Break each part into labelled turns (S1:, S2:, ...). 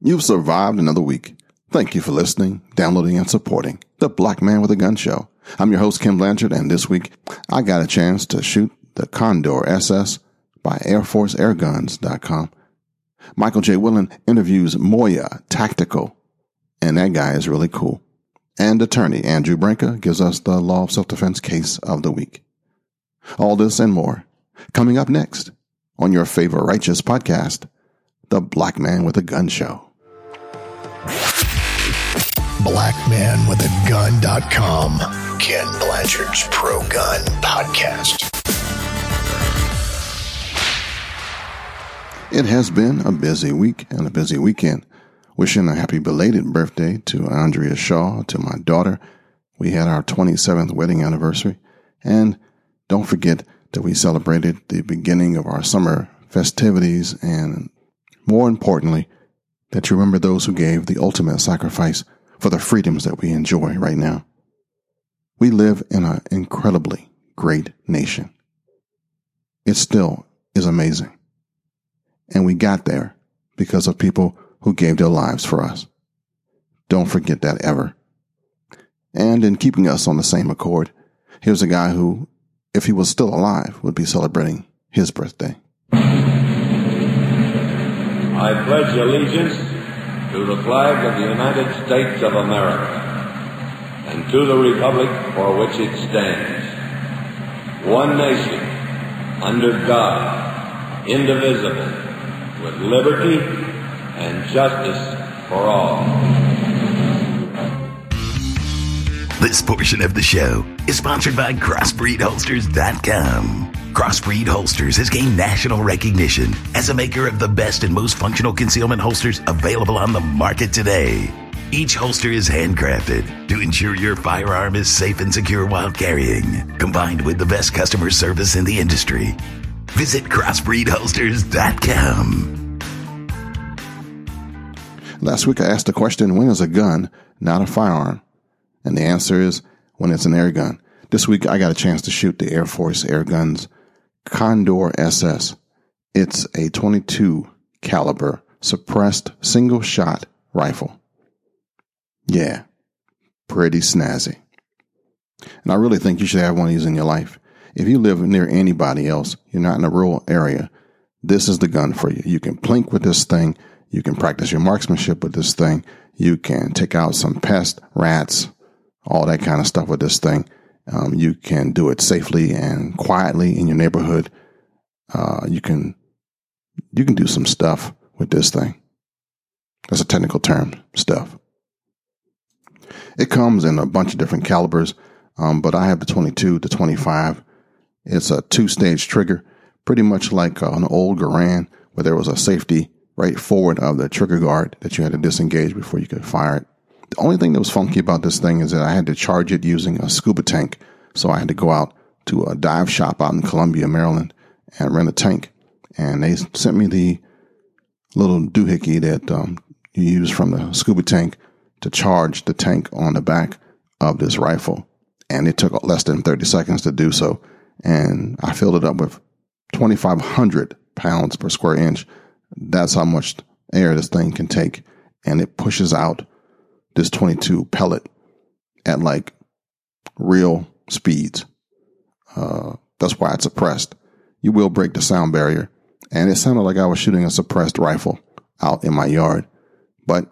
S1: You've survived another week. Thank you for listening, downloading, and supporting the Black Man with a Gun Show. I'm your host, Ken Blanchard, and this week I got a chance to shoot the Condor SS by AirForceAirGuns.com. Michael J. Woodland interviews Moya Tactical, and that guy is really cool. And attorney Andrew Branca gives us the law of self-defense case of the week. All this and more coming up next on your favorite righteous podcast, The Black Man with a Gun Show.
S2: blackmanwithagun.com. Ken Blanchard's Pro Gun Podcast.
S1: It has been a busy week and a busy weekend. Wishing a happy belated birthday to Andrea Shaw, to my daughter. We had our 27th wedding anniversary. And don't forget that we celebrated the beginning of our summer festivities and more importantly, that you remember those who gave the ultimate sacrifice for the freedoms that we enjoy right now. We live in an incredibly great nation. It still is amazing. And we got there because of people who gave their lives for us. Don't forget that ever. And in keeping us on the same accord, here's a guy who, if he was still alive, would be celebrating his birthday.
S3: I pledge allegiance to the flag of the United States of America and to the republic for which it stands, one nation, under God, indivisible, with liberty and justice for all.
S4: This portion of the show is sponsored by CrossbreedHolsters.com. Crossbreed Holsters has gained national recognition as a maker of the best and most functional concealment holsters available on the market today. Each holster is handcrafted to ensure your firearm is safe and secure while carrying, combined with the best customer service in the industry. Visit CrossbreedHolsters.com.
S1: Last week I asked the question, when is a gun not a firearm? And the answer is when it's an air gun. This week I got a chance to shoot the Air Force Air Guns Condor SS. It's a 22 caliber suppressed single shot rifle. Yeah, pretty snazzy. And I really think you should have one of these in your life. If you live near anybody else, you're not in a rural area, this is the gun for you. You can plink with this thing. You can practice your marksmanship with this thing. You can take out some pests, rats, all that kind of stuff with this thing. Um, you can do it safely and quietly in your neighborhood. Uh, you can you can do some stuff with this thing. That's a technical term, stuff. It comes in a bunch of different calibers, um, but I have the 22 to 25. It's a two stage trigger, pretty much like uh, an old Garand, where there was a safety right forward of the trigger guard that you had to disengage before you could fire it. The only thing that was funky about this thing is that I had to charge it using a scuba tank. So I had to go out to a dive shop out in Columbia, Maryland and rent a tank. And they sent me the little doohickey that um, you use from the scuba tank to charge the tank on the back of this rifle. And it took less than 30 seconds to do so. And I filled it up with 2,500 pounds per square inch. That's how much air this thing can take. And it pushes out this 22 pellet at like real speeds. Uh, that's why it's suppressed. You will break the sound barrier. And it sounded like I was shooting a suppressed rifle out in my yard, but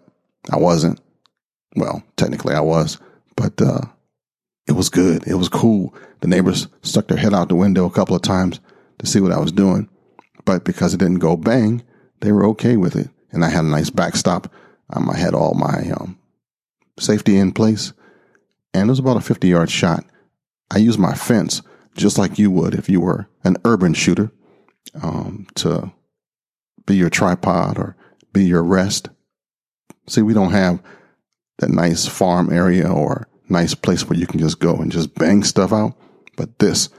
S1: I wasn't. Well, technically I was, but, uh, it was good. It was cool. The neighbors stuck their head out the window a couple of times to see what I was doing. But because it didn't go bang, they were okay with it. And I had a nice backstop. Um, I had all my um, safety in place. And it was about a 50 yard shot. I used my fence just like you would if you were an urban shooter um, to be your tripod or be your rest. See, we don't have that nice farm area or nice place where you can just go and just bang stuff out. But this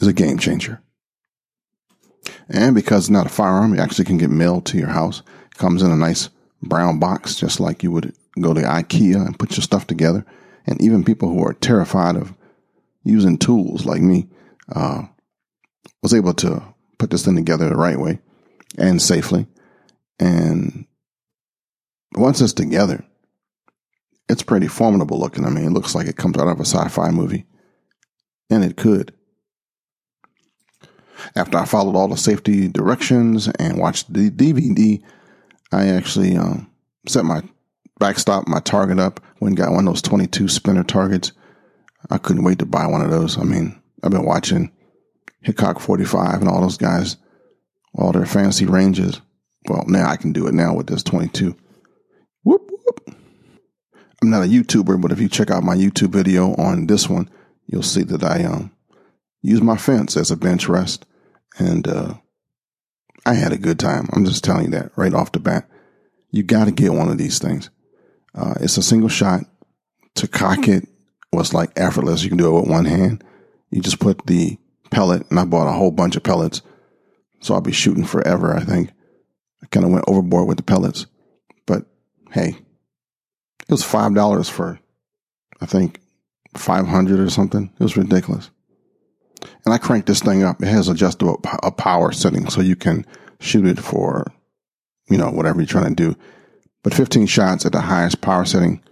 S1: is a game changer. And because it's not a firearm, it actually can get mailed to your house. It comes in a nice brown box, just like you would go to IKEA and put your stuff together. And even people who are terrified of using tools like me, uh, was able to put this thing together the right way and safely. And once it's together, it's pretty formidable looking. I mean, it looks like it comes out of a sci-fi movie, and it could. After I followed all the safety directions and watched the DVD, I actually um, set my backstop, my target up, went got one of those 22 spinner targets. I couldn't wait to buy one of those. I mean, I've been watching Hickok 45 and all those guys, all their fancy ranges. Well, now I can do it now with this 22. Whoop, whoop. I'm not a YouTuber, but if you check out my YouTube video on this one, you'll see that I um, use my fence as a bench rest. And uh, I had a good time. I'm just telling you that right off the bat. You got to get one of these things. Uh, it's a single shot. To cock it was like effortless. You can do it with one hand. You just put the pellet, and I bought a whole bunch of pellets. So I'll be shooting forever, I think. I kind of went overboard with the pellets. But hey, it was $5 for, I think, 500 or something. It was ridiculous. And I cranked this thing up. It has adjustable a power setting so you can shoot it for, you know, whatever you're trying to do. But 15 shots at the highest power setting,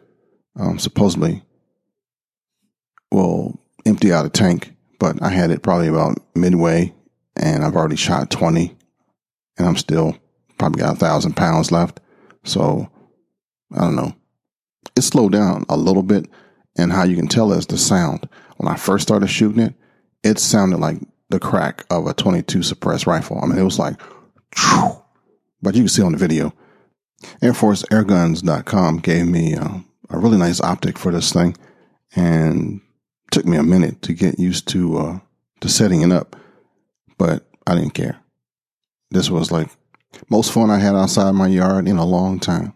S1: um, supposedly will empty out a tank. But I had it probably about midway and I've already shot 20 and I'm still probably got a thousand pounds left. So I don't know. It slowed down a little bit. And how you can tell is the sound. When I first started shooting it, it sounded like the crack of a 22 suppressed rifle. I mean, it was like, but you can see on the video. AirForceAirguns.com gave me uh, a really nice optic for this thing and took me a minute to get used to, uh, to setting it up, but I didn't care. This was like most fun I had outside my yard in a long time.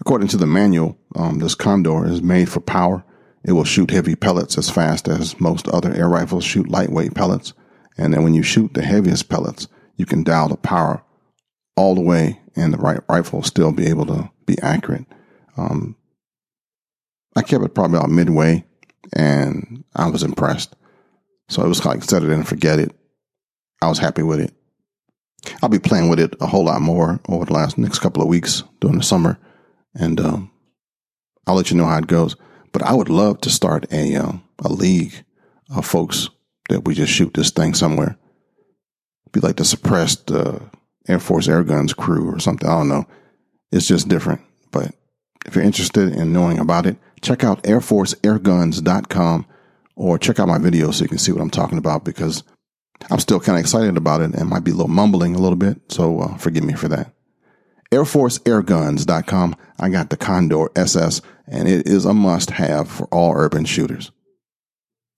S1: According to the manual, um, this Condor is made for power. It will shoot heavy pellets as fast as most other air rifles shoot lightweight pellets. And then when you shoot the heaviest pellets, you can dial the power all the way and the right rifle still be able to be accurate. Um, I kept it probably about midway and I was impressed. So it was like set it and forget it. I was happy with it. I'll be playing with it a whole lot more over the last next couple of weeks during the summer, and um, I'll let you know how it goes. But I would love to start a uh, a league of folks that we just shoot this thing somewhere. Be like the suppressed uh, Air Force Air Guns crew or something. I don't know. It's just different. But if you're interested in knowing about it, check out airforceairguns.com or check out my video so you can see what I'm talking about because I'm still kind of excited about it and might be a little mumbling a little bit. So uh, forgive me for that. AirForceAirguns.com. I got the Condor SS and it is a must have for all urban shooters.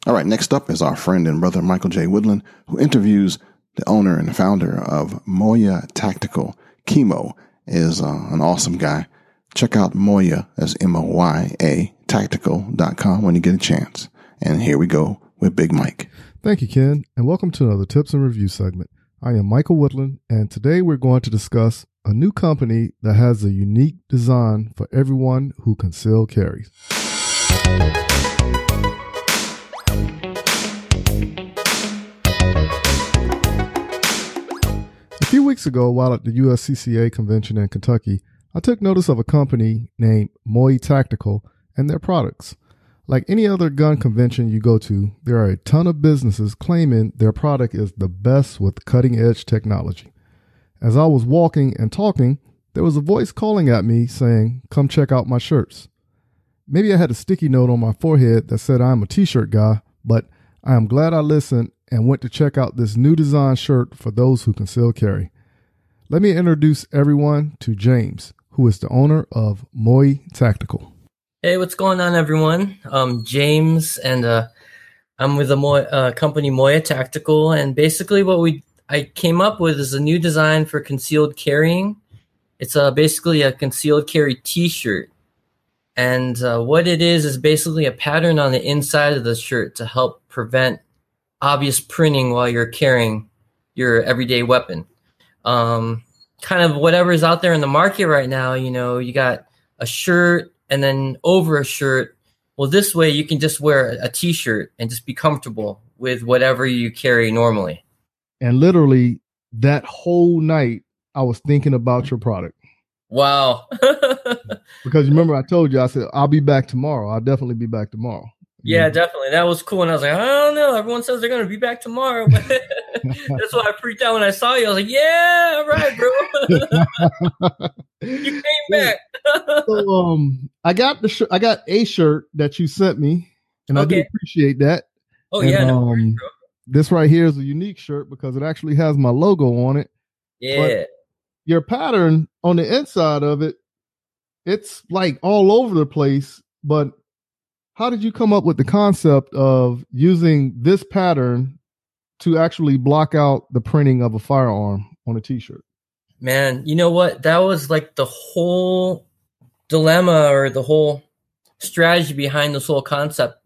S1: All right, next up is our friend and brother Michael J. Woodland, who interviews the owner and founder of Moya Tactical. Kimo is uh, an awesome guy. Check out Moya as M O Y A tactical.com when you get a chance. And here we go with Big Mike.
S5: Thank you, Ken, and welcome to another Tips and Review segment. I am Michael Woodland, and today we're going to discuss a new company that has a unique design for everyone who conceal carries. A few weeks ago, while at the USCCA convention in Kentucky, I took notice of a company named Moya Tactical and their products. Like any other gun convention you go to, there are a ton of businesses claiming their product is the best with cutting edge technology. As I was walking and talking, there was a voice calling at me saying, Come check out my shirts. Maybe I had a sticky note on my forehead that said I'm a t shirt guy, but I am glad I listened and went to check out this new design shirt for those who conceal carry. Let me introduce everyone to James, who is the owner of Moya Tactical.
S6: Hey, what's going on, everyone? I'm James, and uh, I'm with the uh, company Moya Tactical. And basically, what we I came up with is a new design for concealed carrying. It's uh, basically a concealed carry T-shirt, and uh, what it is is basically a pattern on the inside of the shirt to help prevent obvious printing while you're carrying your everyday weapon. Um, kind of whatever's out there in the market right now. You know, you got a shirt and then over a shirt. Well, this way you can just wear a t-shirt and just be comfortable with whatever you carry normally.
S5: And literally that whole night, I was thinking about your product.
S6: Wow.
S5: because remember I told you I said I'll be back tomorrow. I'll definitely be back tomorrow.
S6: Yeah, definitely. That was cool. And I was like, I don't know. Everyone says they're gonna be back tomorrow, but that's why I freaked out when I saw you. I was like, Yeah, all right, bro. you came back.
S5: so um I got the sh- I got a shirt that you sent me, and I do appreciate that.
S6: Oh
S5: And,
S6: yeah, no worries,
S5: um. This right here is a unique shirt because it actually has my logo on it.
S6: Yeah.
S5: Your pattern on the inside of it, it's like all over the place. But how did you come up with the concept of using this pattern to actually block out the printing of a firearm on a t-shirt?
S6: Man, you know what? That was like the whole dilemma or the whole strategy behind this whole concept.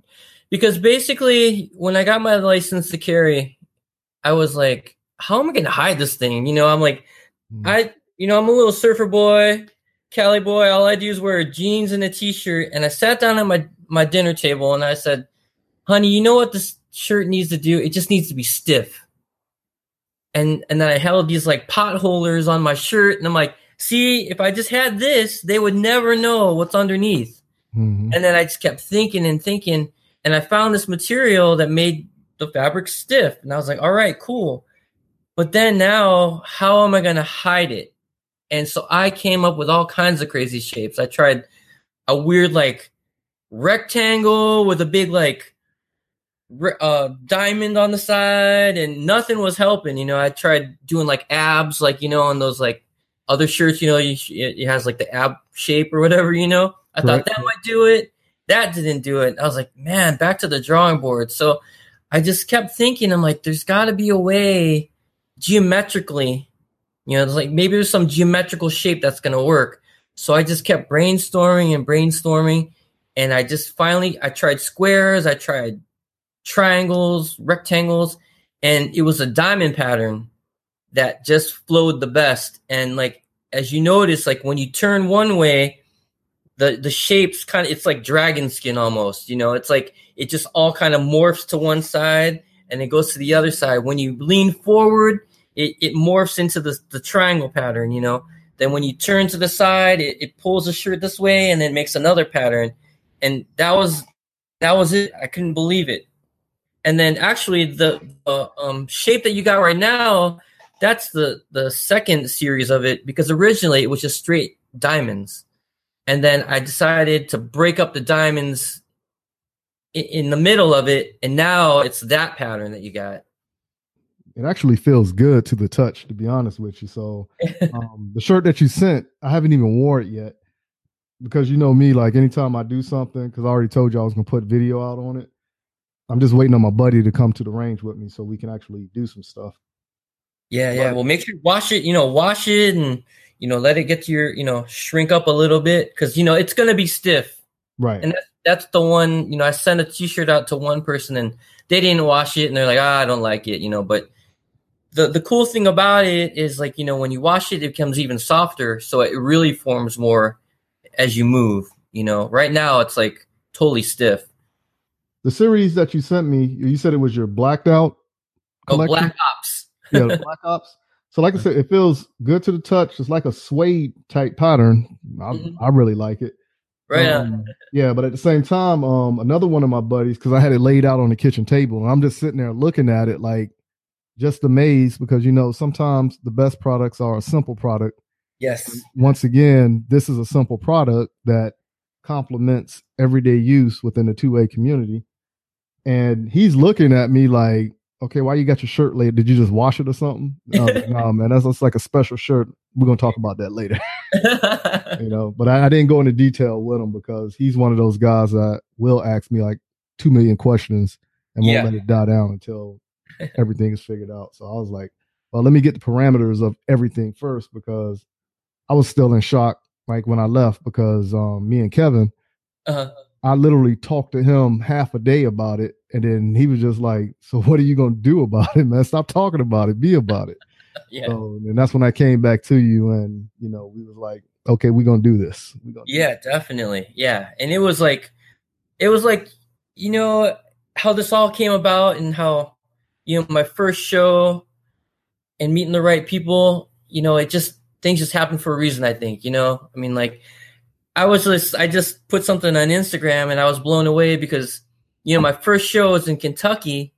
S6: Because basically, when I got my license to carry, I was like, how am I going to hide this thing? You know, I'm like,
S5: Mm.
S6: I, you know, I'm a little surfer boy, Cali boy. All I do is wear jeans and a t-shirt. And I sat down at my, my dinner table and I said, honey, you know what this shirt needs to do? It just needs to be stiff and and then I held these like potholders on my shirt, and I'm like, see, if I just had this, they would never know what's underneath.
S5: Mhm.
S6: And then I just kept thinking and thinking, and I found this material that made the fabric stiff, and I was like, all right, cool. But then now, how am I gonna hide it? And so I came up with all kinds of crazy shapes. I tried a weird like rectangle with a big like uh diamond on the side and nothing was helping you know i tried doing like abs like you know on those like other shirts you know you, it has like the ab shape or whatever you know i thought
S5: Right.
S6: that might do it that didn't do it i was like man back to the drawing board so i just kept thinking i'm like there's got to be a way geometrically you know, it's like maybe there's some geometrical shape that's going to work. So I just kept brainstorming and brainstorming. And I just finally, I tried squares, I tried triangles, rectangles, and it was a diamond pattern that just flowed the best. And like, as you notice, like when you turn one way, the, the shapes kind of, it's like dragon skin almost, you know, it's like it just all kind of morphs to one side and it goes to the other side. When you lean forward, it, it morphs into the, the triangle pattern, you know. Then when you turn to the side, it, it pulls the shirt this way and then makes another pattern. And that was that was it. I couldn't believe it. And then actually the uh, um, shape that you got right now, that's the the second series of it because originally it was just straight diamonds. And then I decided to break up the diamonds in, in the middle of it, and now it's that pattern that you got.
S5: It actually feels good to the touch, to be honest with you. So um, the shirt that you sent, I haven't even wore it yet because you know me. Like anytime I do something, because I already told you I was gonna put video out on it. I'm just waiting on my buddy to come to the range with me so we can actually do some stuff.
S6: Yeah, yeah. Well, make sure you wash it. You know, wash it and you know let it get to your you know shrink up a little bit because you know it's gonna be stiff.
S5: Right.
S6: And that's that's the one. You know, I sent a T-shirt out to one person and they didn't wash it and they're like, ah, I don't like it. You know, but the the cool thing about it is like you know when you wash it, it becomes even softer, so it really forms more as you move. You know, right now it's like totally stiff.
S5: the series that you sent me, you said it was your blacked out
S6: Oh. Black Ops.
S5: yeah, Black Ops. So, like I said, it feels good to the touch. It's like a suede type pattern. I,
S6: Mhm.
S5: I really like it.
S6: Right.
S5: Um, yeah, but at the same time, um, another one of my buddies, because I had it laid out on the kitchen table, and I'm just sitting there looking at it, like just amazed, because you know sometimes the best products are a simple product.
S6: Yes.
S5: Once again, this is a simple product that complements everyday use within the two A community. And he's looking at me like, okay, why you got your shirt laid? Did you just wash it or something? No, no man, that's, that's like a special shirt. We're gonna talk about that later, you know. But I, I didn't go into detail with him because he's one of those guys that will ask me like two million questions and won't
S6: Yeah.
S5: let it die down until everything is figured out. So I was like, well, let me get the parameters of everything first because I was still in shock like when I left because um, me and Kevin,
S6: uh-huh.
S5: I literally talked to him half a day about it, and then he was just like, "So what are you gonna do about it, man? Stop talking about it. Be about it."
S6: Yeah.
S5: So, and that's when I came back to you, and you know, we was like, "Okay, we're gonna do this." We gonna do
S6: Yeah, definitely. Yeah. And it was like it was like, you know, how this all came about and how, you know, my first show and meeting the right people, you know, it just things just happen for a reason. I think you know. I mean, like I was just I just put something on Instagram and I was blown away because you know my first show was in Kentucky,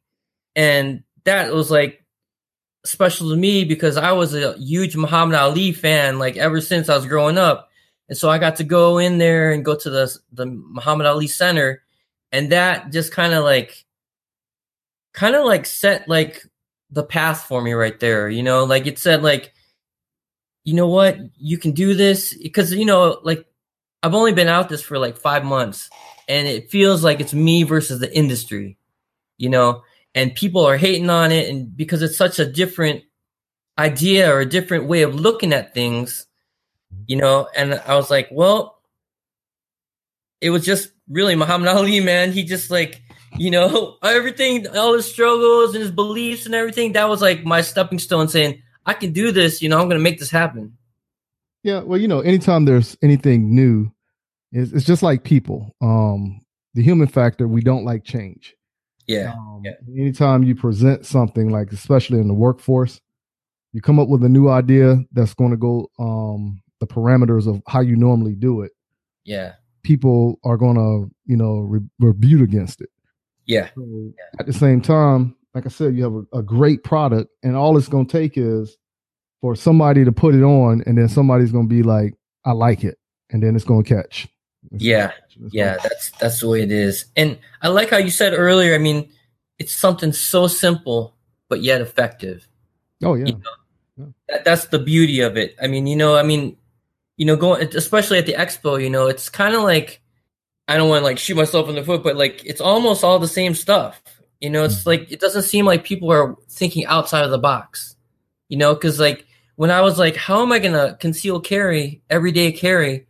S6: and that was like special to me because I was a huge Muhammad Ali fan like ever since I was growing up. And so I got to go in there and go to the the Muhammad Ali Center and that just kind of like kind of like set like the path for me right there, you know? Like it said like you know what? You can do this because you know like I've only been out this for like 5 months and it feels like it's me versus the industry. You know, and people are hating on it and because it's such a different idea or a different way of looking at things you know and i was like well it was just really muhammad ali man he just like you know everything all his struggles and his beliefs and everything that was like my stepping stone saying i can do this you know i'm gonna make this happen
S5: yeah well you know anytime there's anything new it's, it's just like people um the human factor we don't like change
S6: yeah,
S5: um,
S6: yeah.
S5: Anytime you present something like, especially in the workforce, you come up with a new idea that's going to go um, the parameters of how you normally do it.
S6: Yeah.
S5: People are going to, you know, re- rebuke against it.
S6: Yeah.
S5: So yeah. At the same time, like I said, you have a, a great product, and all it's going to take is for somebody to put it on, and then somebody's going to be like, "I like it," and then it's going to catch.
S6: It's yeah, yeah, that's that's the way it is. And I like how you said earlier. I mean, it's something so simple but yet effective.
S5: Oh yeah.
S6: You know? yeah. That, that's the beauty of it. I mean, you know, I mean, you know, going especially at the expo, you know, it's kind of like I don't want to like shoot myself in the foot, but like it's almost all the same stuff. You know, it's mm-hmm. like it doesn't seem like people are thinking outside of the box. You know, because like when I was like, how am I gonna conceal carry everyday carry?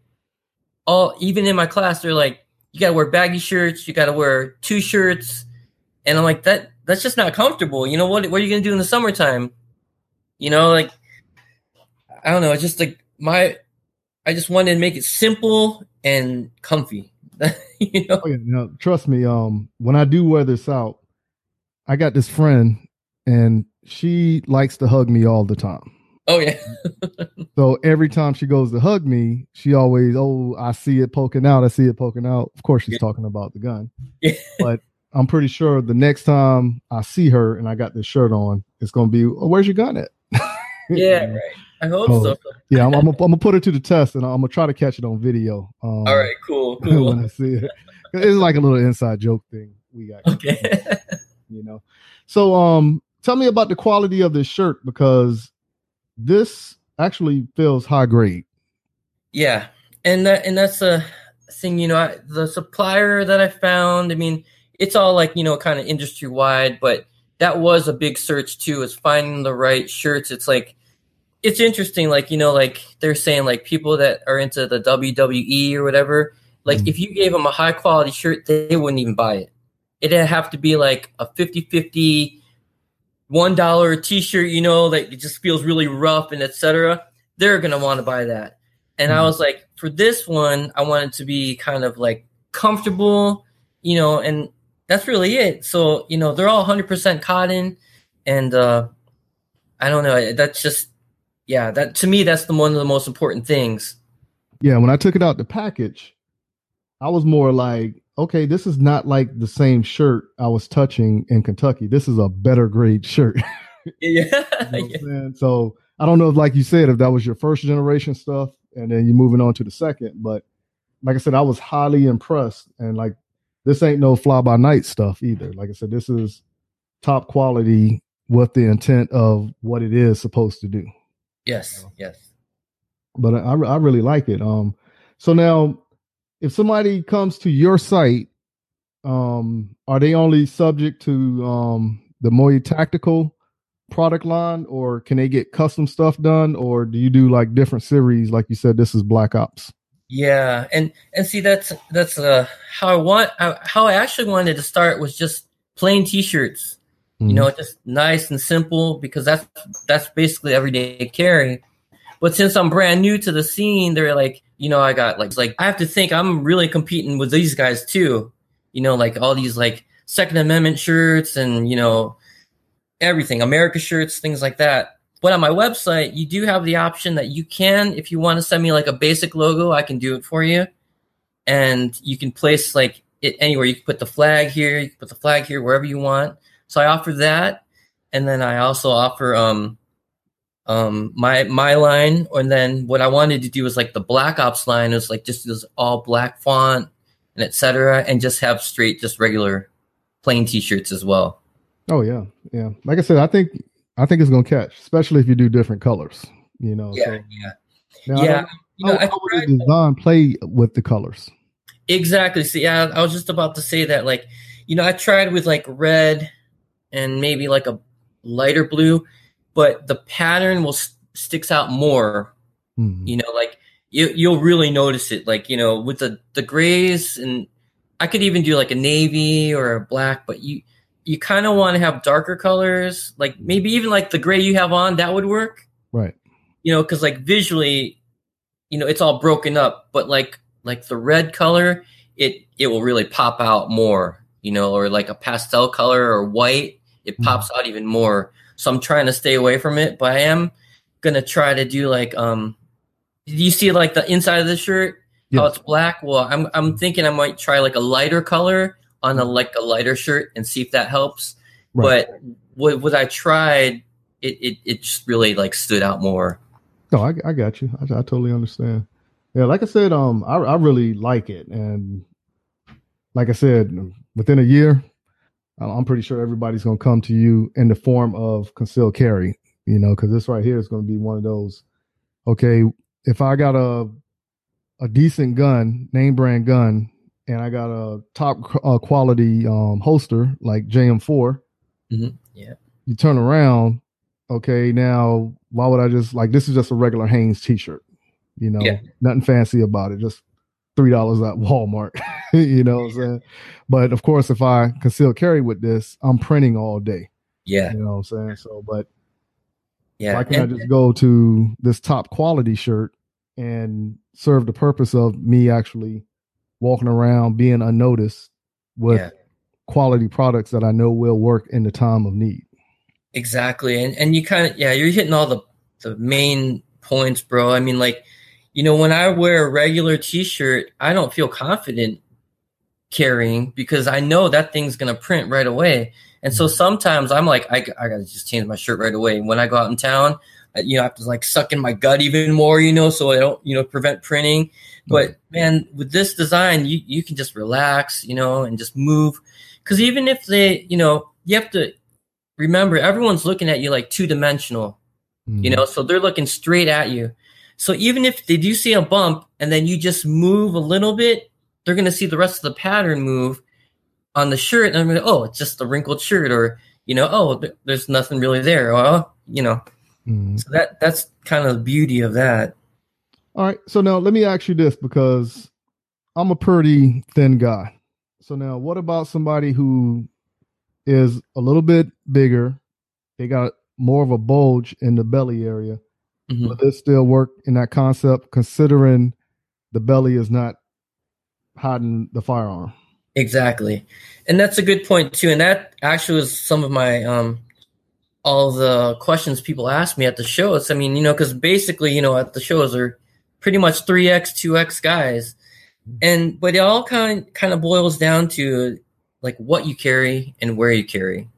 S6: all even in my class, they're like, you gotta wear baggy shirts, you gotta wear two shirts, and I'm like, that that's just not comfortable. You know what? What are you gonna do in the summertime? You know, like I don't know. It's just like my, I just wanted to make it simple and comfy. you know?
S5: Oh, yeah, you know, trust me. Um, when I do wear this out, I got this friend, and she likes to hug me all the time.
S6: Oh yeah.
S5: so every time she goes to hug me, she always, oh, I see it poking out. I see it poking out. Of course, she's yeah. talking about the gun.
S6: Yeah.
S5: but I'm pretty sure the next time I see her and I got this shirt on, it's gonna be, oh, where's your gun at?
S6: yeah, right. I hope so. so.
S5: yeah, I'm, I'm, I'm, gonna put her to the test, and I'm gonna try to catch it on video.
S6: Um, All right, cool, cool.
S5: when I see it, it's like a little inside joke thing we got.
S6: Okay.
S5: You know, so um, tell me about the quality of this shirt because this actually feels high grade.
S6: Yeah, and that and that's a thing. You know, I, the supplier that I found. I mean, it's all like you know, kind of industry wide, but that was a big search too. Is finding the right shirts. It's like it's interesting. Like you know, like they're saying like people that are into the WWE or whatever. Like mm-hmm. if you gave them a high quality shirt, they wouldn't even buy it. It'd have to be like a 50 50 one dollar t-shirt, you know, that it just feels really rough and etc. They're gonna want to buy that. And mm-hmm. I was like, for this one, I wanted to be kind of like comfortable, you know, and that's really it. So, you know, they're all 100% cotton, and uh, I don't know. That's just, yeah, that to me, that's the one of the most important things.
S5: Yeah, when I took it out the package, I was more like, okay, this is not like the same shirt I was touching in Kentucky. This is a better grade shirt.
S6: yeah.
S5: you know yeah. So I don't know if, like you said, if that was your first generation stuff and then you're moving on to the second. But like I said, I was highly impressed. And like, this ain't no fly by night stuff either. Like I said, this is top quality with the intent of what it is supposed to do.
S6: Yes. You know? Yes.
S5: But I, I really like it. Um, so now if somebody comes to your site, um, are they only subject to um, the Moya Tactical product line, or can they get custom stuff done, or do you do like different series? Like you said, this is Black Ops.
S6: Yeah, and and see that's that's uh, how I want how I actually wanted to start was just plain T-shirts. Mm-hmm. You know, just nice and simple because that's that's basically everyday carry. But since I'm brand new to the scene, they're like, you know, I got like like I have to think I'm really competing with these guys too. You know, like all these like Second Amendment shirts and you know everything, America shirts, things like that. But on my website, you do have the option that you can, if you want to send me like a basic logo, I can do it for you. And you can place like it anywhere. You can put the flag here, you can put the flag here, wherever you want. So I offer that. And then I also offer um um my my line and then what i wanted to do was like the black ops line is like just this all black font and etc and just have straight just regular plain t-shirts as well
S5: Oh yeah, yeah. Like I said, I think I think it's gonna catch, especially if you do different colors. You know.
S6: yeah
S5: so,
S6: yeah
S5: now,
S6: yeah you know, I
S5: would
S6: tried-
S5: design play with the colors?
S6: Exactly. See, yeah, I was just about to say that. Like, you know, I tried with like red and maybe like a lighter blue, but the pattern will s- sticks out more.
S5: Mhm.
S6: You know, like you you'll really notice it. Like, you know, with the the grays and I could even do like a navy or a black, but you you kind of want to have darker colors. Like maybe even like the gray you have on that would work.
S5: Right.
S6: you know because like visually you know it's all broken up but like like the red color it it will really pop out more you know or like a pastel color or white it
S5: Mhm.
S6: pops out even more so i'm trying to stay away from it but i am gonna try to do like um do you see like the inside of the shirt how it's black well i'm i'm thinking i might try like a lighter color on a like a lighter shirt and see if that helps
S5: Right.
S6: but what what i tried it, it it just really like stood out more
S5: No, I, I got you. I, I totally understand. Yeah, like I said, um, I, I really like it, and like I said, within a year, I'm pretty sure everybody's gonna come to you in the form of concealed carry. You know, because this right here is gonna be one of those. Okay, if I got a a decent gun, name brand gun, and I got a top uh, quality um, holster like JM4,
S6: Mhm. Yeah.
S5: you turn around. Okay, now why would I just like this is just a regular Hanes t-shirt, you know,
S6: Yeah.
S5: nothing fancy about it, just three dollars at Walmart, you know what I'm saying? But of course, if I conceal carry with this, I'm printing all day,
S6: Yeah,
S5: you know what I'm saying? So, but
S6: yeah.
S5: why can't
S6: And-
S5: I just go to this top quality shirt and serve the purpose of me actually walking around being unnoticed with
S6: Yeah.
S5: quality products that I know will work in the time of need?
S6: exactly. And and you kind of yeah, you're hitting all the the main points, bro. I mean, like, you know, when I wear a regular T-shirt, I don't feel confident carrying because I know that thing's gonna print right away. And so sometimes I'm like, I, I gotta just change my shirt right away. When I go out in town, I, you know, I have to like suck in my gut even more, you know, so I don't, you know, prevent printing. But man, with this design, you, you can just relax, you know, and just move. Cause even if they, you know, you have to remember everyone's looking at you like two dimensional, you
S5: Mhm.
S6: know, so they're looking straight at you. So even if they do see a bump and then you just move a little bit, they're going to see the rest of the pattern move on the shirt. And I'm going to, oh, it's just a wrinkled shirt or, you know, oh, th- there's nothing really there. Well, you know,
S5: Mhm.
S6: so that, that's kind of the beauty of that.
S5: All right. So now let me ask you this because I'm a pretty thin guy. So now what about somebody who is a little bit bigger? They got more of a bulge in the belly area.
S6: Mhm.
S5: Will this still work in that concept considering the belly is not hiding the firearm?
S6: Exactly. And that's a good point too. And that actually was some of my um all the questions people ask me at the shows. I mean, you know, because basically, you know, at the shows are pretty much three X, two X guys. And but it all kind kind of boils down to like what you carry and where you carry.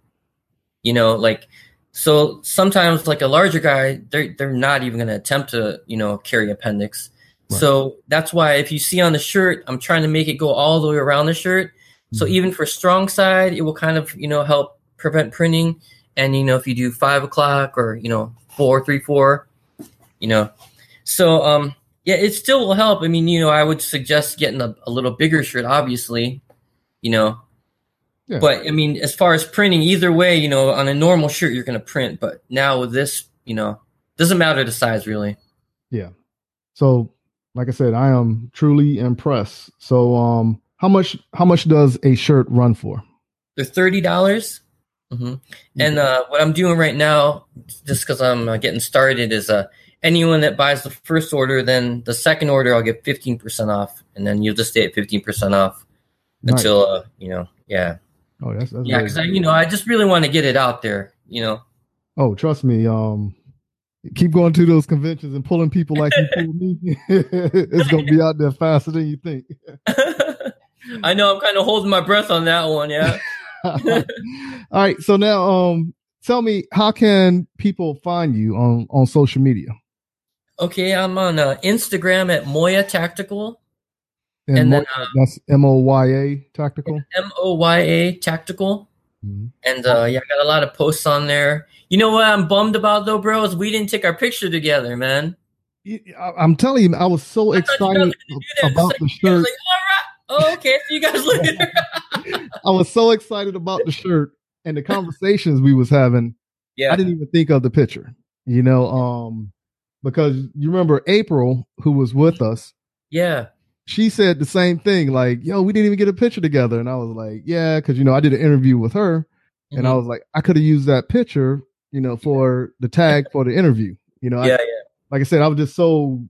S6: You know, like so sometimes like a larger guy, they're they're not even gonna attempt to, you know, carry appendix.
S5: Right.
S6: So that's why if you see on the shirt, I'm trying to make it go all the way around the shirt. So
S5: Mhm.
S6: even for strong side, it will kind of, you know, help prevent printing. And, you know, if you do five o'clock or, you know, four, three, four, you know, so, um, yeah, it still will help. I mean, you know, I would suggest getting a, a little bigger shirt, obviously, you know,
S5: Yeah.
S6: but I mean, as far as printing, either way, you know, on a normal shirt, you're going to print, but now with this, you know, doesn't matter the size really.
S5: Yeah. So like I said, I am truly impressed. So um how much how much does a shirt run for?
S6: They're thirty dollars. hmm And uh, what I'm doing right now, just because I'm uh, getting started, is uh, anyone that buys the first order, then the second order I'll get fifteen percent off, and then you'll just stay at fifteen percent off
S5: Nice.
S6: until uh, you know, yeah,
S5: Oh, that's, that's
S6: yeah. Because you know, I just really want to get it out there. You know,
S5: Oh, trust me. Um, keep going to those conventions and pulling people like you pulled me. it's gonna be out there faster than you think.
S6: I know I'm kind of holding my breath on that one. Yeah.
S5: All right. So now, um, tell me, how can people find you on on social media?
S6: Okay, I'm on uh, Instagram at Moya Tactical.
S5: And,
S6: And then, uh,
S5: that's M O Y A tactical.
S6: M O Y A Tactical.
S5: Mhm.
S6: And uh, yeah, I got a lot of posts on there. You know what I'm bummed about though, bro? Is we didn't take our picture together, man.
S5: I'm telling you, I was so
S6: I thought you guys
S5: excited
S6: were gonna do that.
S5: about the
S6: like, I was
S5: shirt.
S6: like, all right. Oh, okay. So you guys later.
S5: I was so excited about the shirt and the conversations we was having.
S6: yeah.
S5: I didn't even think of the picture, you know, um, because you remember April, who was with us,
S6: Yeah.
S5: She said the same thing, like, yo, we didn't even get a picture together. And I was like, yeah, because, you know, I did an interview with her and I
S6: Mhm.
S5: was like, I could have used that picture, you know, for the tag for the interview. You know, I-
S6: yeah, yeah.
S5: like I said, I was just so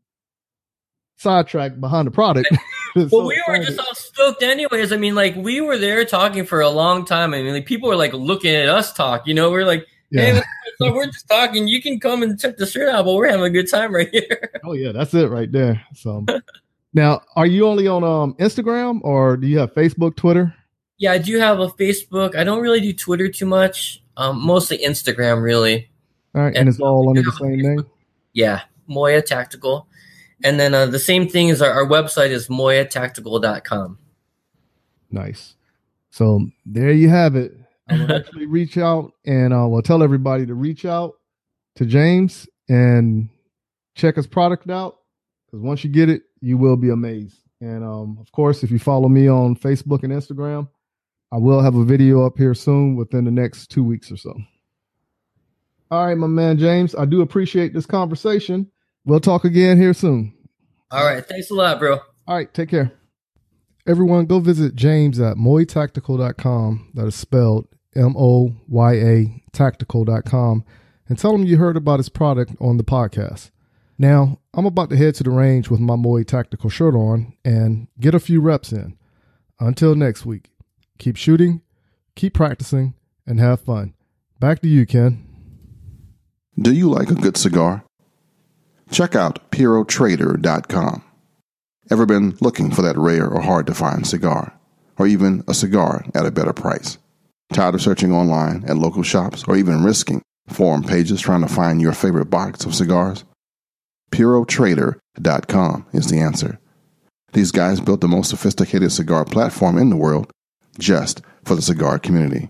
S5: sidetracked behind the product.
S6: Well,
S5: So
S6: we were
S5: excited.
S6: just all stoked, anyways. I mean, like we were there talking for a long time. I mean, like people were like looking at us talk. You know, we're like, hey, so we're just talking. You can come and check the shirt out, but we're having a good time right here.
S5: Oh yeah, that's it right there. So now, are you only on um Instagram or do you have Facebook, Twitter?
S6: yeah, I do have a Facebook. I don't really do Twitter too much. Um, mostly Instagram, really.
S5: All right, and it's all under the same name.
S6: Yeah, Moya Tactical. And then uh, the same thing is our, our website is moyatactical.com.
S5: Nice. So there you have it. I will actually reach out and uh, will tell everybody to reach out to James and check his product out because once you get it, you will be amazed. And um, of course, if you follow me on Facebook and Instagram, I will have a video up here soon within the next two weeks or so. All right, my man James, I do appreciate this conversation. We'll talk again here soon.
S6: All right. Thanks a lot, bro.
S5: All right, take care. Everyone, go visit James at moyatactical.com. That is spelled M O Y A tactical.com and tell him you heard about his product on the podcast. Now, I'm about to head to the range with my Moya Tactical shirt on and get a few reps in. Until next week, keep shooting, keep practicing, and have fun. Back to you, Ken.
S1: Do you like a good cigar? Check out PuroTrader.com. Ever been looking for that rare or hard to find cigar? Or even a cigar at a better price? Tired of searching online at local shops or even risking forum pages trying to find your favorite box of cigars? PuroTrader.com is the answer. These guys built the most sophisticated cigar platform in the world just for the cigar community.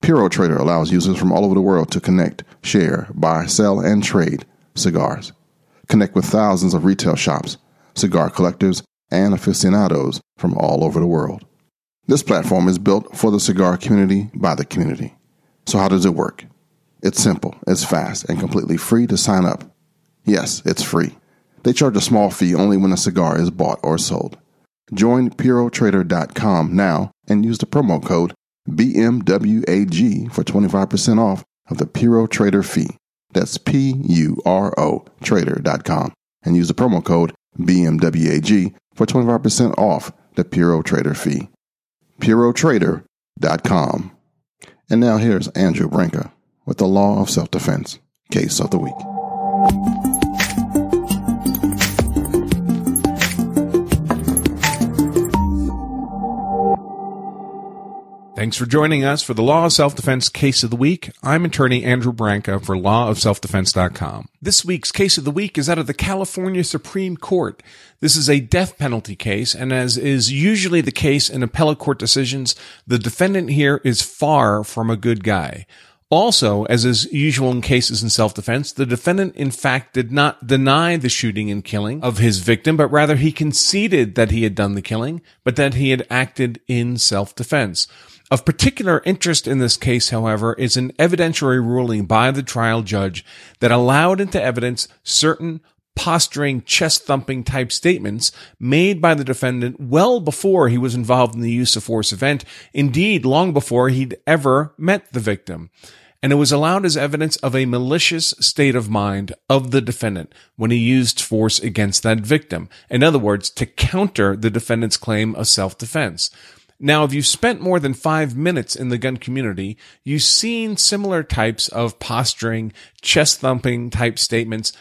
S1: Puro Trader allows users from all over the world to connect, share, buy, sell, and trade cigars. Connect with thousands of retail shops, cigar collectors, and aficionados from all over the world. This platform is built for the cigar community by the community. So, how does it work? It's simple, it's fast, and completely free to sign up. Yes, it's free. They charge a small fee only when a cigar is bought or sold. Join PuroTrader.com now and use the promo code BMWAG for 25% off of the Puro Trader fee. That's P U R O Trader.com and use the promo code BMWAG for 25% off the Puro Trader fee. PuroTrader.com. And now here's Andrew Branca with the Law of Self Defense Case of the Week.
S7: Thanks for joining us for the Law of Self Defense Case of the Week. I'm attorney Andrew Branca for lawofselfdefense.com. This week's case of the week is out of the California Supreme Court. This is a death penalty case, and as is usually the case in appellate court decisions, the defendant here is far from a good guy. Also, as is usual in cases in self-defense, the defendant in fact did not deny the shooting and killing of his victim, but rather he conceded that he had done the killing, but that he had acted in self-defense. Of particular interest in this case, however, is an evidentiary ruling by the trial judge that allowed into evidence certain posturing, chest thumping type statements made by the defendant well before he was involved in the use of force event, indeed, long before he'd ever met the victim. And it was allowed as evidence of a malicious state of mind of the defendant when he used force against that victim. In other words, to counter the defendant's claim of self defense. Now, if you've spent more than five minutes in the gun community, you've seen similar types of posturing, chest thumping type statements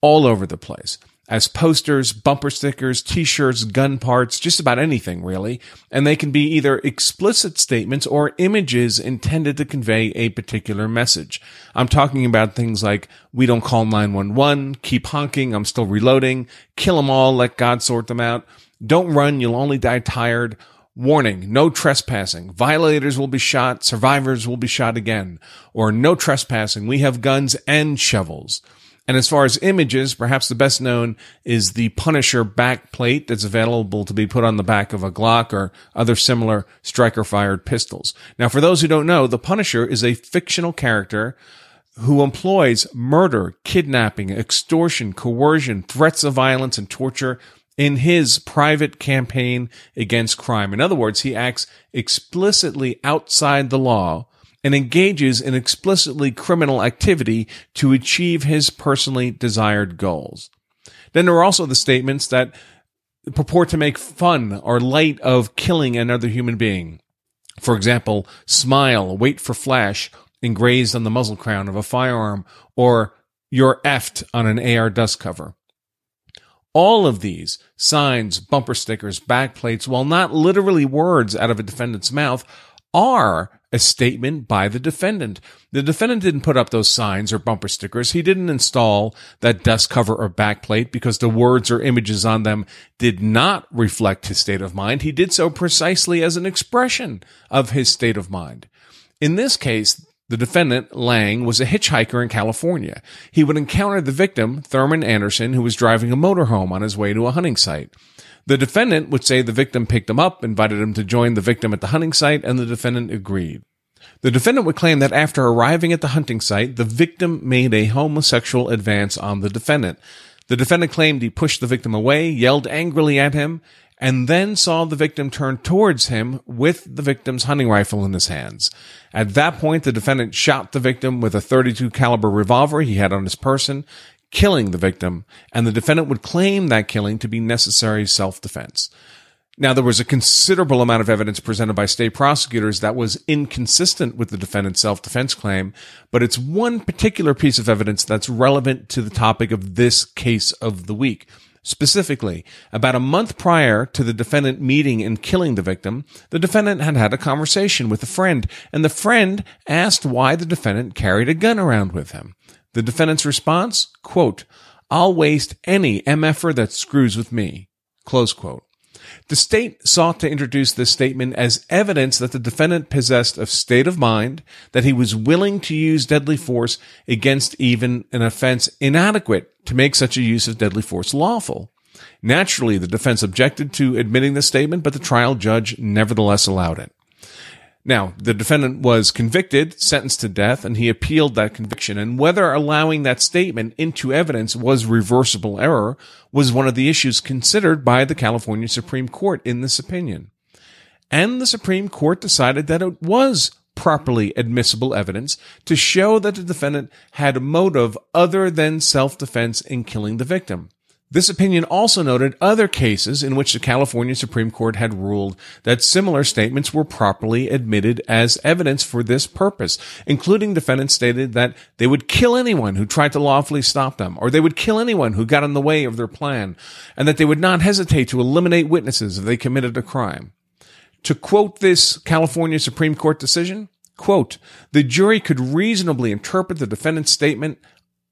S7: all over the place as posters, bumper stickers, t-shirts, gun parts, just about anything really. And they can be either explicit statements or images intended to convey a particular message. I'm talking about things like, we don't call 911, keep honking, I'm still reloading, kill them all, let God sort them out, don't run, you'll only die tired, Warning, no trespassing. Violators will be shot. Survivors will be shot again. Or no trespassing. We have guns and shovels. And as far as images, perhaps the best known is the Punisher back plate that's available to be put on the back of a Glock or other similar striker fired pistols. Now, for those who don't know, the Punisher is a fictional character who employs murder, kidnapping, extortion, coercion, threats of violence, and torture in his private campaign against crime. In other words, he acts explicitly outside the law and engages in explicitly criminal activity to achieve his personally desired goals. Then there are also the statements that purport to make fun or light of killing another human being. For example, smile, wait for flash, engraved on the muzzle crown of a firearm, or you're effed on an AR dust cover. All of these signs, bumper stickers, backplates, while not literally words out of a defendant's mouth, are a statement by the defendant. The defendant didn't put up those signs or bumper stickers. He didn't install that dust cover or backplate because the words or images on them did not reflect his state of mind. He did so precisely as an expression of his state of mind. In this case, the defendant, Lang, was a hitchhiker in California. He would encounter the victim, Thurman Anderson, who was driving a motorhome on his way to a hunting site. The defendant would say the victim picked him up, invited him to join the victim at the hunting site, and the defendant agreed. The defendant would claim that after arriving at the hunting site, the victim made a homosexual advance on the defendant. The defendant claimed he pushed the victim away, yelled angrily at him, and then saw the victim turn towards him with the victim's hunting rifle in his hands. At that point, the defendant shot the victim with a 32 caliber revolver he had on his person, killing the victim, and the defendant would claim that killing to be necessary self-defense. Now, there was a considerable amount of evidence presented by state prosecutors that was inconsistent with the defendant's self-defense claim, but it's one particular piece of evidence that's relevant to the topic of this case of the week. Specifically, about a month prior to the defendant meeting and killing the victim, the defendant had had a conversation with a friend, and the friend asked why the defendant carried a gun around with him. The defendant's response, quote, I'll waste any MFer that screws with me. Close quote. The state sought to introduce this statement as evidence that the defendant possessed a state of mind, that he was willing to use deadly force against even an offense inadequate to make such a use of deadly force lawful. Naturally, the defense objected to admitting the statement, but the trial judge nevertheless allowed it. Now, the defendant was convicted, sentenced to death, and he appealed that conviction. And whether allowing that statement into evidence was reversible error was one of the issues considered by the California Supreme Court in this opinion. And the Supreme Court decided that it was properly admissible evidence to show that the defendant had a motive other than self-defense in killing the victim. This opinion also noted other cases in which the California Supreme Court had ruled that similar statements were properly admitted as evidence for this purpose, including defendants stated that they would kill anyone who tried to lawfully stop them, or they would kill anyone who got in the way of their plan, and that they would not hesitate to eliminate witnesses if they committed a crime. To quote this California Supreme Court decision, quote, the jury could reasonably interpret the defendant's statement,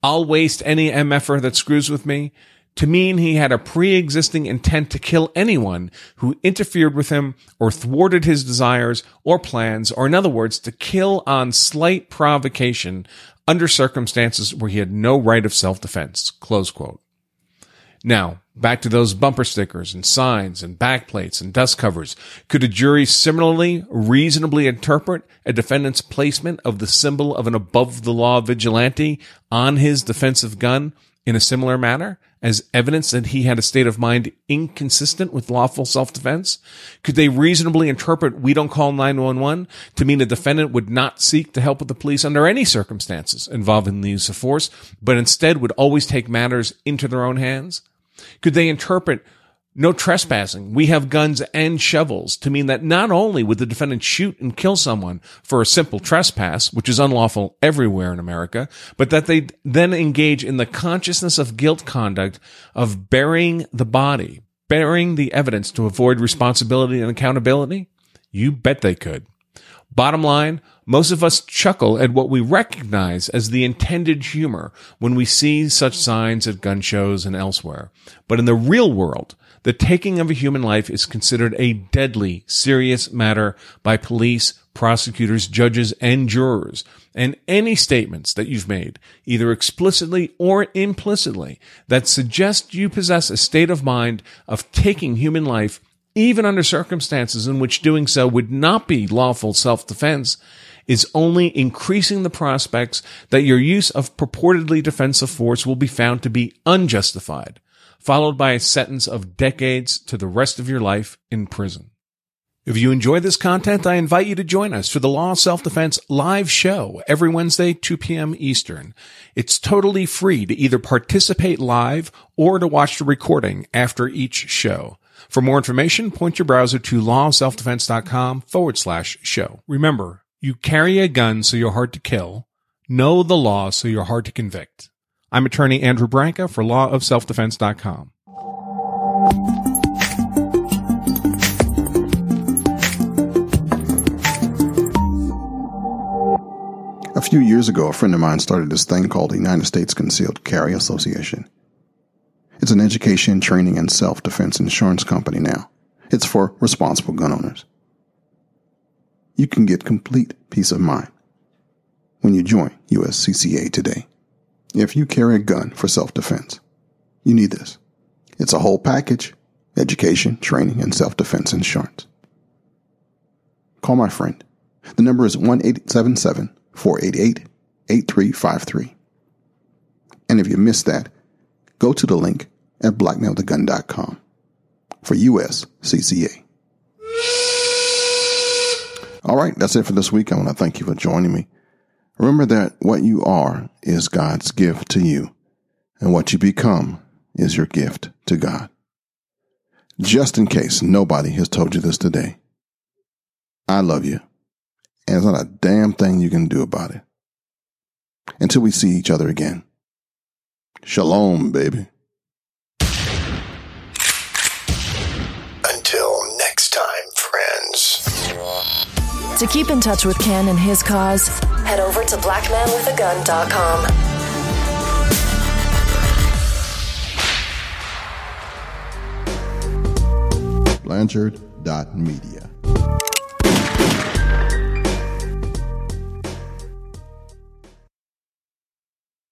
S7: I'll waste any MFer that screws with me, to mean he had a pre-existing intent to kill anyone who interfered with him or thwarted his desires or plans, or in other words, to kill on slight provocation under circumstances where he had no right of self-defense. Close quote. Now, back to those bumper stickers and signs and backplates and dust covers. Could a jury similarly reasonably interpret a defendant's placement of the symbol of an above the law vigilante on his defensive gun in a similar manner as evidence that he had a state of mind inconsistent with lawful self-defense? Could they reasonably interpret we don't call 911 to mean a defendant would not seek to help with the police under any circumstances involving the use of force, but instead would always take matters into their own hands? Could they interpret No trespassing. We have guns and shovels to mean that not only would the defendant shoot and kill someone for a simple trespass, which is unlawful everywhere in America, but that they then engage in the consciousness of guilt conduct of burying the body, burying the evidence to avoid responsibility and accountability? You bet they could. Bottom line, most of us chuckle at what we recognize as the intended humor when we see such signs at gun shows and elsewhere. But in the real world, the taking of a human life is considered a deadly, serious matter by police, prosecutors, judges, and jurors. And any statements that you've made, either explicitly or implicitly, that suggest you possess a state of mind of taking human life, even under circumstances in which doing so would not be lawful self-defense, is only increasing the prospects that your use of purportedly defensive force will be found to be unjustified followed by a sentence of decades to the rest of your life in prison. If you enjoy this content, I invite you to join us for the Law of Self-Defense live show every Wednesday, 2 p.m. Eastern. It's totally free to either participate live or to watch the recording after each show. For more information, point your browser to lawofselfdefense.com forward slash show. Remember, you carry a gun so you're hard to kill. Know the law so you're hard to convict. I'm attorney Andrew Branca for lawofselfdefense.com.
S1: A few years ago, a friend of mine started this thing called the United States Concealed Carry Association. It's an education, training, and self defense insurance company now. It's for responsible gun owners. You can get complete peace of mind when you join USCCA today. If you carry a gun for self defense, you need this. It's a whole package education, training, and self defense insurance. Call my friend. The number is 1 488 8353. And if you missed that, go to the link at blackmanwithagun.com for USCCA. All right, that's it for this week. I want to thank you for joining me. Remember that what you are is God's gift to you, and what you become is your gift to God. Just in case nobody has told you this today, I love you, and there's not a damn thing you can do about it. Until we see each other again. Shalom, baby.
S2: Until next time, friends.
S8: To keep in touch with Ken and his cause, head over to blackmanwithagun.com.
S1: Blanchard.media.